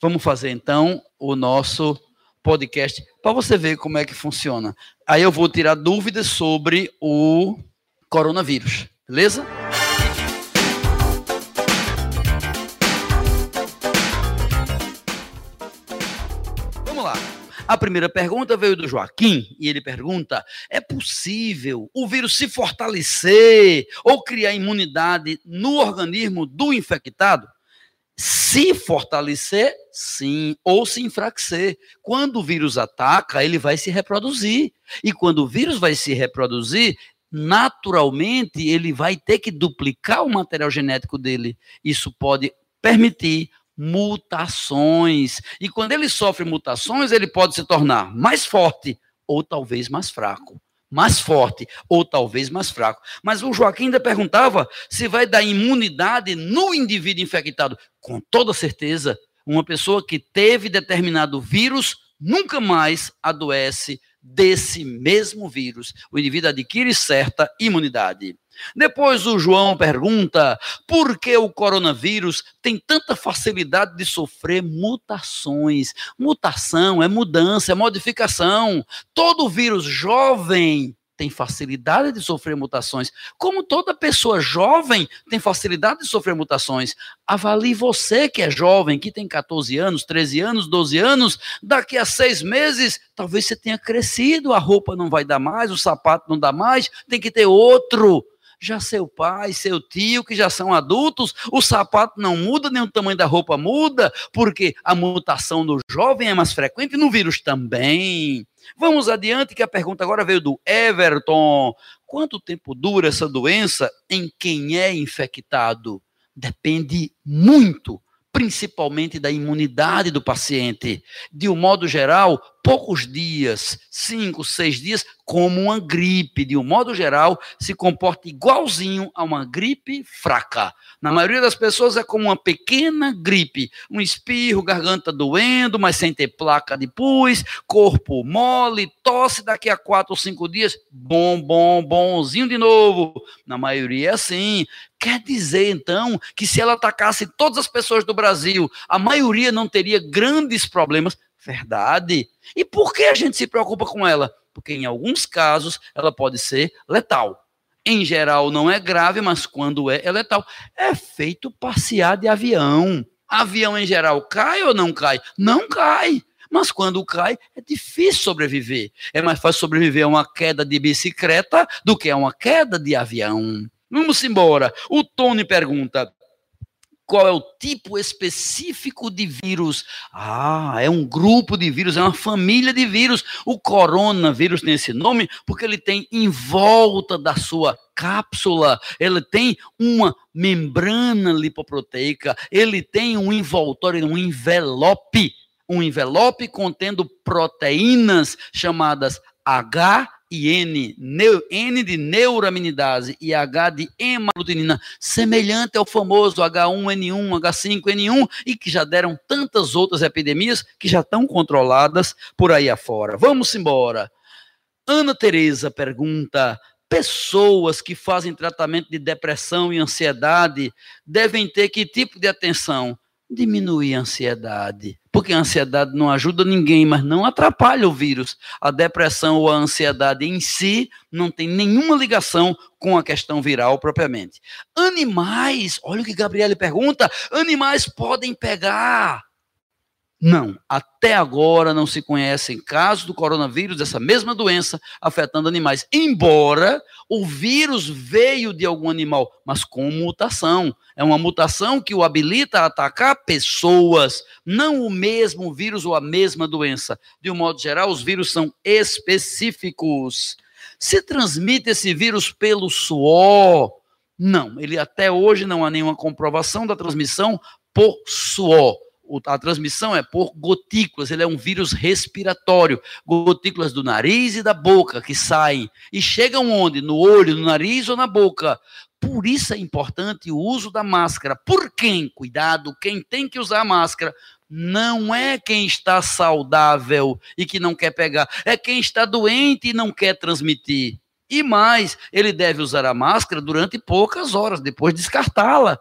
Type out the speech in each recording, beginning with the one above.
Vamos fazer então o nosso podcast para você ver como é que funciona. Aí eu vou tirar dúvidas sobre o coronavírus, beleza? Vamos lá. A primeira pergunta veio do Joaquim e ele pergunta: é possível o vírus se fortalecer ou criar imunidade no organismo do infectado? Se fortalecer, sim, ou se enfraquecer. Quando o vírus ataca, ele vai se reproduzir. E quando o vírus vai se reproduzir, naturalmente ele vai ter que duplicar o material genético dele. Isso pode permitir mutações. E quando ele sofre mutações, ele pode se tornar mais forte ou talvez mais fraco mais forte ou talvez mais fraco. Mas o Joaquim ainda perguntava se vai dar imunidade no indivíduo infectado. Com toda certeza, uma pessoa que teve determinado vírus nunca mais adoece desse mesmo vírus. O indivíduo adquire certa imunidade. Depois o João pergunta por que o coronavírus tem tanta facilidade de sofrer mutações. Mutação é mudança, é modificação. Todo vírus jovem tem facilidade de sofrer mutações. Como toda pessoa jovem tem facilidade de sofrer mutações. Avalie você que é jovem, que tem 14 anos, 13 anos, 12 anos, daqui a seis meses, talvez você tenha crescido, a roupa não vai dar mais, o sapato não dá mais, tem que ter outro. Já seu pai, seu tio, que já são adultos, o sapato não muda, nem o tamanho da roupa muda, porque a mutação no jovem é mais frequente no vírus também. Vamos adiante, que a pergunta agora veio do Everton. Quanto tempo dura essa doença em quem é infectado? Depende muito, principalmente da imunidade do paciente. De um modo geral, poucos dias, cinco, seis dias, como uma gripe, de um modo geral, se comporta igualzinho a uma gripe fraca. Na maioria das pessoas é como uma pequena gripe, um espirro, garganta doendo, mas sem ter placa de pus, corpo mole, tosse daqui a quatro ou cinco dias, bom, bom, bonzinho de novo. Na maioria é assim. Quer dizer, então, que se ela atacasse todas as pessoas do Brasil, a maioria não teria grandes problemas? Verdade. E por que a gente se preocupa com ela? Porque em alguns casos ela pode ser letal. Em geral não é grave, mas quando é, é letal. É feito passear de avião. Avião em geral cai ou não cai? Não cai. Mas quando cai, é difícil sobreviver. É mais fácil sobreviver a uma queda de bicicleta do que a uma queda de avião. Vamos embora. O Tony pergunta: qual é o tipo específico de vírus. Ah, é um grupo de vírus, é uma família de vírus. O coronavírus tem esse nome porque ele tem em volta da sua cápsula, ele tem uma membrana lipoproteica, ele tem um envoltório, um envelope, um envelope contendo proteínas chamadas H e N, N de neuraminidase e H de hemaglutinina, semelhante ao famoso H1N1, H5N1 e que já deram tantas outras epidemias que já estão controladas por aí afora. Vamos embora. Ana Teresa pergunta: pessoas que fazem tratamento de depressão e ansiedade devem ter que tipo de atenção? Diminuir a ansiedade porque a ansiedade não ajuda ninguém, mas não atrapalha o vírus. A depressão ou a ansiedade em si não tem nenhuma ligação com a questão viral propriamente. Animais, olha o que Gabriele pergunta: animais podem pegar não, até agora não se conhecem casos do coronavírus, dessa mesma doença, afetando animais. Embora o vírus veio de algum animal, mas com mutação. É uma mutação que o habilita a atacar pessoas, não o mesmo vírus ou a mesma doença. De um modo geral, os vírus são específicos. Se transmite esse vírus pelo suor? Não, ele até hoje não há nenhuma comprovação da transmissão por suor a transmissão é por gotículas, ele é um vírus respiratório, gotículas do nariz e da boca que saem e chegam onde? No olho, no nariz ou na boca. Por isso é importante o uso da máscara. Por quem? Cuidado, quem tem que usar a máscara não é quem está saudável e que não quer pegar, é quem está doente e não quer transmitir. E mais, ele deve usar a máscara durante poucas horas, depois descartá-la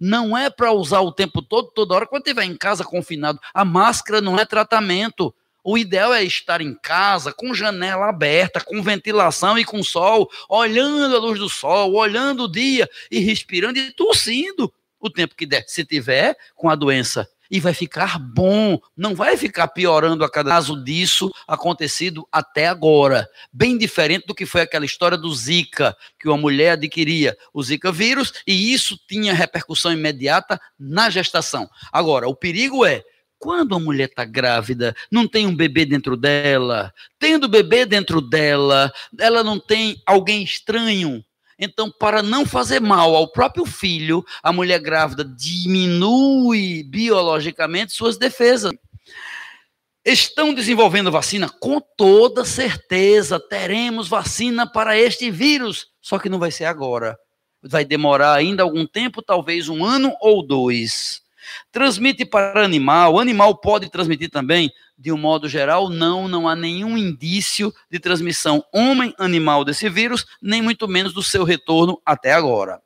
Não é para usar o tempo todo, toda hora, quando estiver em casa confinado. A máscara não é tratamento. O ideal é estar em casa com janela aberta, com ventilação e com sol, olhando a luz do sol, olhando o dia e respirando e tossindo o tempo que der, se tiver com a doença. E vai ficar bom, não vai ficar piorando a cada caso disso acontecido até agora. Bem diferente do que foi aquela história do Zika, que uma mulher adquiria o Zika vírus e isso tinha repercussão imediata na gestação. Agora, o perigo é quando a mulher está grávida, não tem um bebê dentro dela, tendo bebê dentro dela, ela não tem alguém estranho. Então, para não fazer mal ao próprio filho, a mulher grávida diminui biologicamente suas defesas. Estão desenvolvendo vacina? Com toda certeza, teremos vacina para este vírus, só que não vai ser agora. Vai demorar ainda algum tempo, talvez um ano ou dois. Transmite para animal, o animal pode transmitir também? De um modo geral, não, não há nenhum indício de transmissão homem-animal desse vírus, nem muito menos do seu retorno até agora.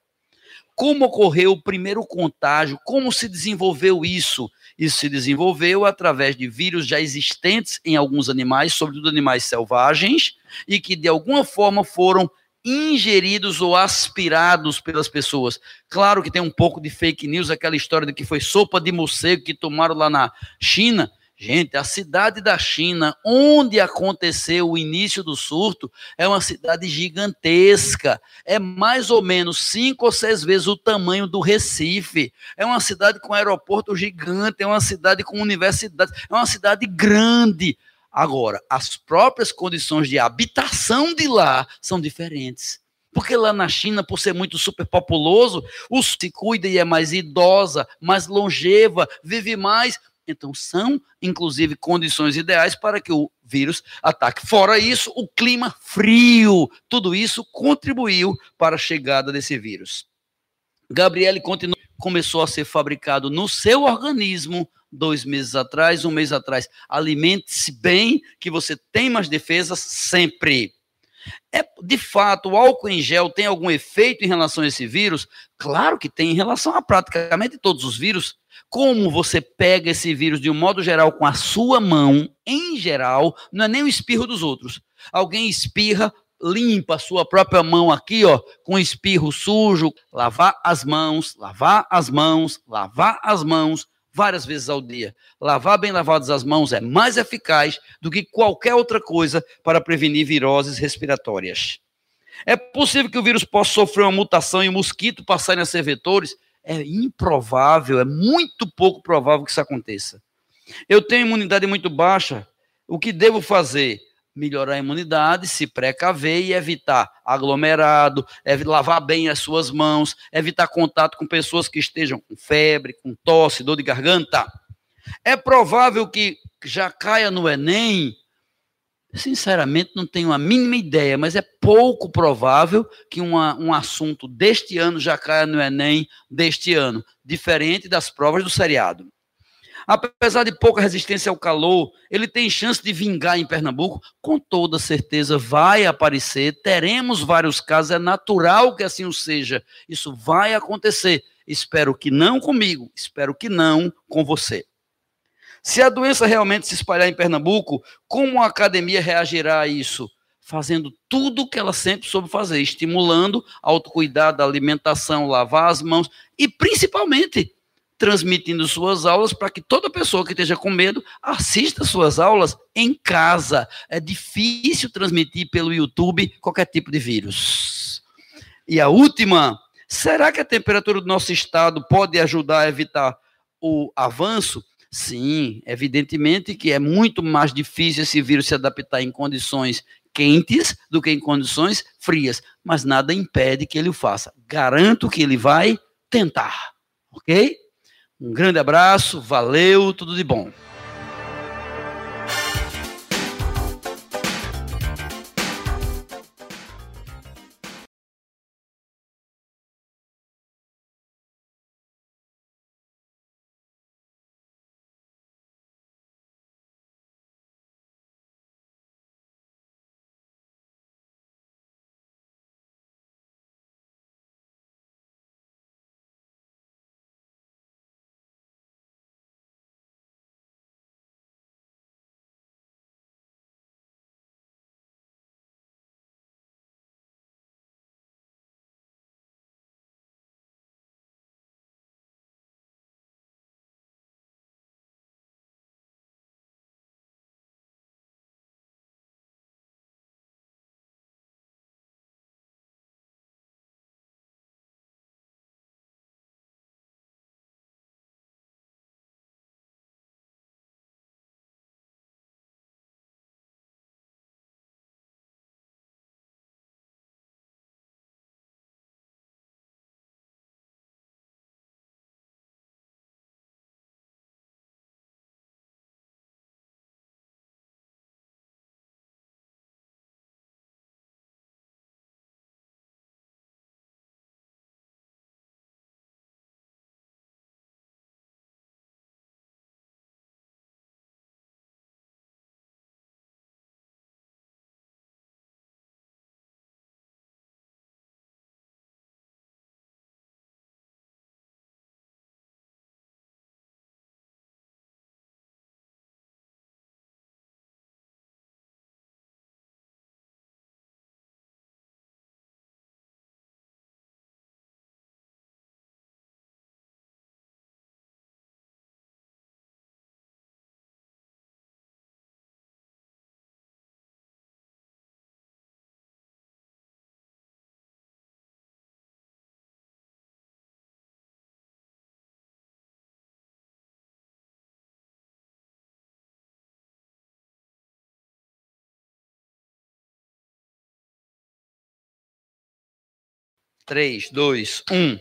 Como ocorreu o primeiro contágio? Como se desenvolveu isso? Isso se desenvolveu através de vírus já existentes em alguns animais, sobretudo animais selvagens, e que de alguma forma foram ingeridos ou aspirados pelas pessoas. Claro que tem um pouco de fake news, aquela história de que foi sopa de morcego que tomaram lá na China. Gente, a cidade da China, onde aconteceu o início do surto, é uma cidade gigantesca. É mais ou menos cinco ou seis vezes o tamanho do Recife. É uma cidade com aeroporto gigante, é uma cidade com universidade, é uma cidade grande. Agora, as próprias condições de habitação de lá são diferentes. Porque lá na China, por ser muito superpopuloso, o se cuida e é mais idosa, mais longeva, vive mais. Então, são, inclusive, condições ideais para que o vírus ataque. Fora isso, o clima frio, tudo isso contribuiu para a chegada desse vírus. Gabriele continua, começou a ser fabricado no seu organismo dois meses atrás, um mês atrás. Alimente-se bem, que você tem mais defesas sempre. É, de fato, o álcool em gel tem algum efeito em relação a esse vírus? Claro que tem, em relação a praticamente todos os vírus. Como você pega esse vírus de um modo geral com a sua mão, em geral, não é nem o espirro dos outros. Alguém espirra, limpa a sua própria mão aqui, ó, com espirro sujo, lavar as mãos, lavar as mãos, lavar as mãos, várias vezes ao dia. Lavar bem lavadas as mãos é mais eficaz do que qualquer outra coisa para prevenir viroses respiratórias. É possível que o vírus possa sofrer uma mutação e o mosquito passarem a ser vetores? É improvável, é muito pouco provável que isso aconteça. Eu tenho imunidade muito baixa. O que devo fazer? Melhorar a imunidade, se precaver e evitar aglomerado, lavar bem as suas mãos, evitar contato com pessoas que estejam com febre, com tosse, dor de garganta. É provável que já caia no Enem? Sinceramente, não tenho a mínima ideia, mas é pouco provável que uma, um assunto deste ano já caia no Enem deste ano, diferente das provas do seriado. Apesar de pouca resistência ao calor, ele tem chance de vingar em Pernambuco? Com toda certeza vai aparecer, teremos vários casos, é natural que assim o seja. Isso vai acontecer. Espero que não comigo, espero que não com você. Se a doença realmente se espalhar em Pernambuco, como a academia reagirá a isso? Fazendo tudo o que ela sempre soube fazer, estimulando autocuidado, alimentação, lavar as mãos e principalmente transmitindo suas aulas para que toda pessoa que esteja com medo assista suas aulas em casa. É difícil transmitir pelo YouTube qualquer tipo de vírus. E a última, será que a temperatura do nosso estado pode ajudar a evitar o avanço? Sim, evidentemente que é muito mais difícil esse vírus se adaptar em condições quentes do que em condições frias, mas nada impede que ele o faça. Garanto que ele vai tentar, ok? Um grande abraço, valeu, tudo de bom. 3, 2, 1.